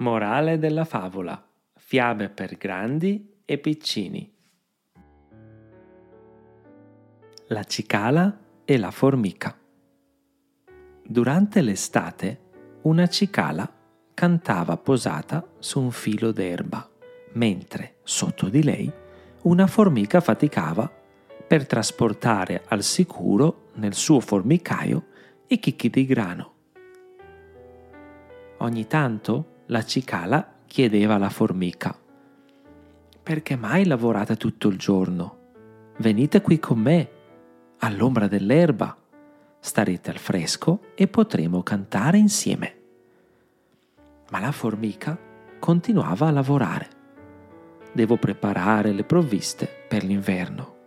Morale della favola. Fiabe per grandi e piccini. La cicala e la formica. Durante l'estate una cicala cantava posata su un filo d'erba, mentre sotto di lei una formica faticava per trasportare al sicuro nel suo formicaio i chicchi di grano. Ogni tanto la cicala chiedeva alla formica, perché mai lavorate tutto il giorno? Venite qui con me, all'ombra dell'erba, starete al fresco e potremo cantare insieme. Ma la formica continuava a lavorare. Devo preparare le provviste per l'inverno.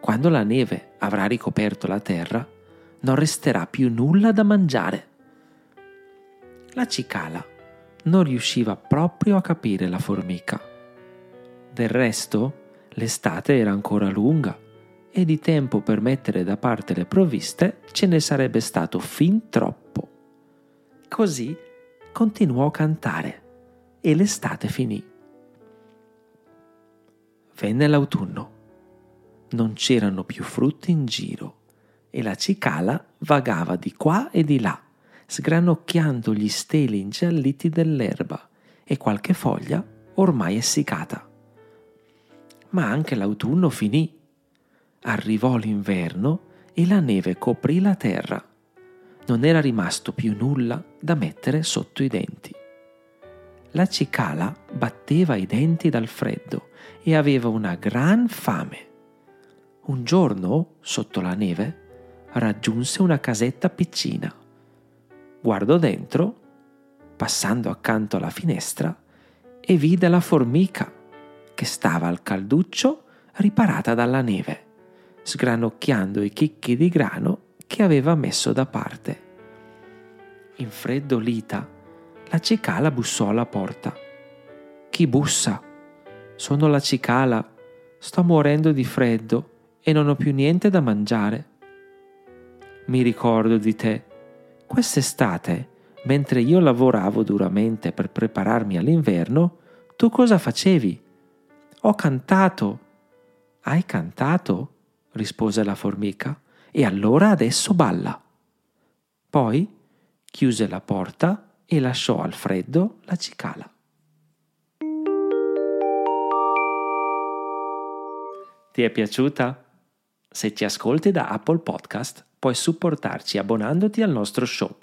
Quando la neve avrà ricoperto la terra, non resterà più nulla da mangiare. La cicala non riusciva proprio a capire la formica. Del resto, l'estate era ancora lunga e di tempo per mettere da parte le provviste ce ne sarebbe stato fin troppo. Così continuò a cantare e l'estate finì. Venne l'autunno. Non c'erano più frutti in giro e la cicala vagava di qua e di là sgranocchiando gli steli ingialliti dell'erba e qualche foglia ormai essiccata. Ma anche l'autunno finì. Arrivò l'inverno e la neve coprì la terra. Non era rimasto più nulla da mettere sotto i denti. La cicala batteva i denti dal freddo e aveva una gran fame. Un giorno, sotto la neve, raggiunse una casetta piccina guardò dentro, passando accanto alla finestra, e vide la formica che stava al calduccio riparata dalla neve, sgranocchiando i chicchi di grano che aveva messo da parte. Infreddolita, la cicala bussò alla porta. Chi bussa? Sono la cicala. Sto morendo di freddo e non ho più niente da mangiare. Mi ricordo di te Quest'estate, mentre io lavoravo duramente per prepararmi all'inverno, tu cosa facevi? Ho cantato. Hai cantato? rispose la formica. E allora adesso balla. Poi chiuse la porta e lasciò al freddo la cicala. Ti è piaciuta? Se ci ascolti da Apple Podcast, puoi supportarci abbonandoti al nostro show.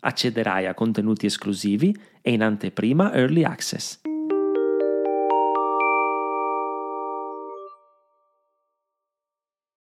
Accederai a contenuti esclusivi e in anteprima Early Access.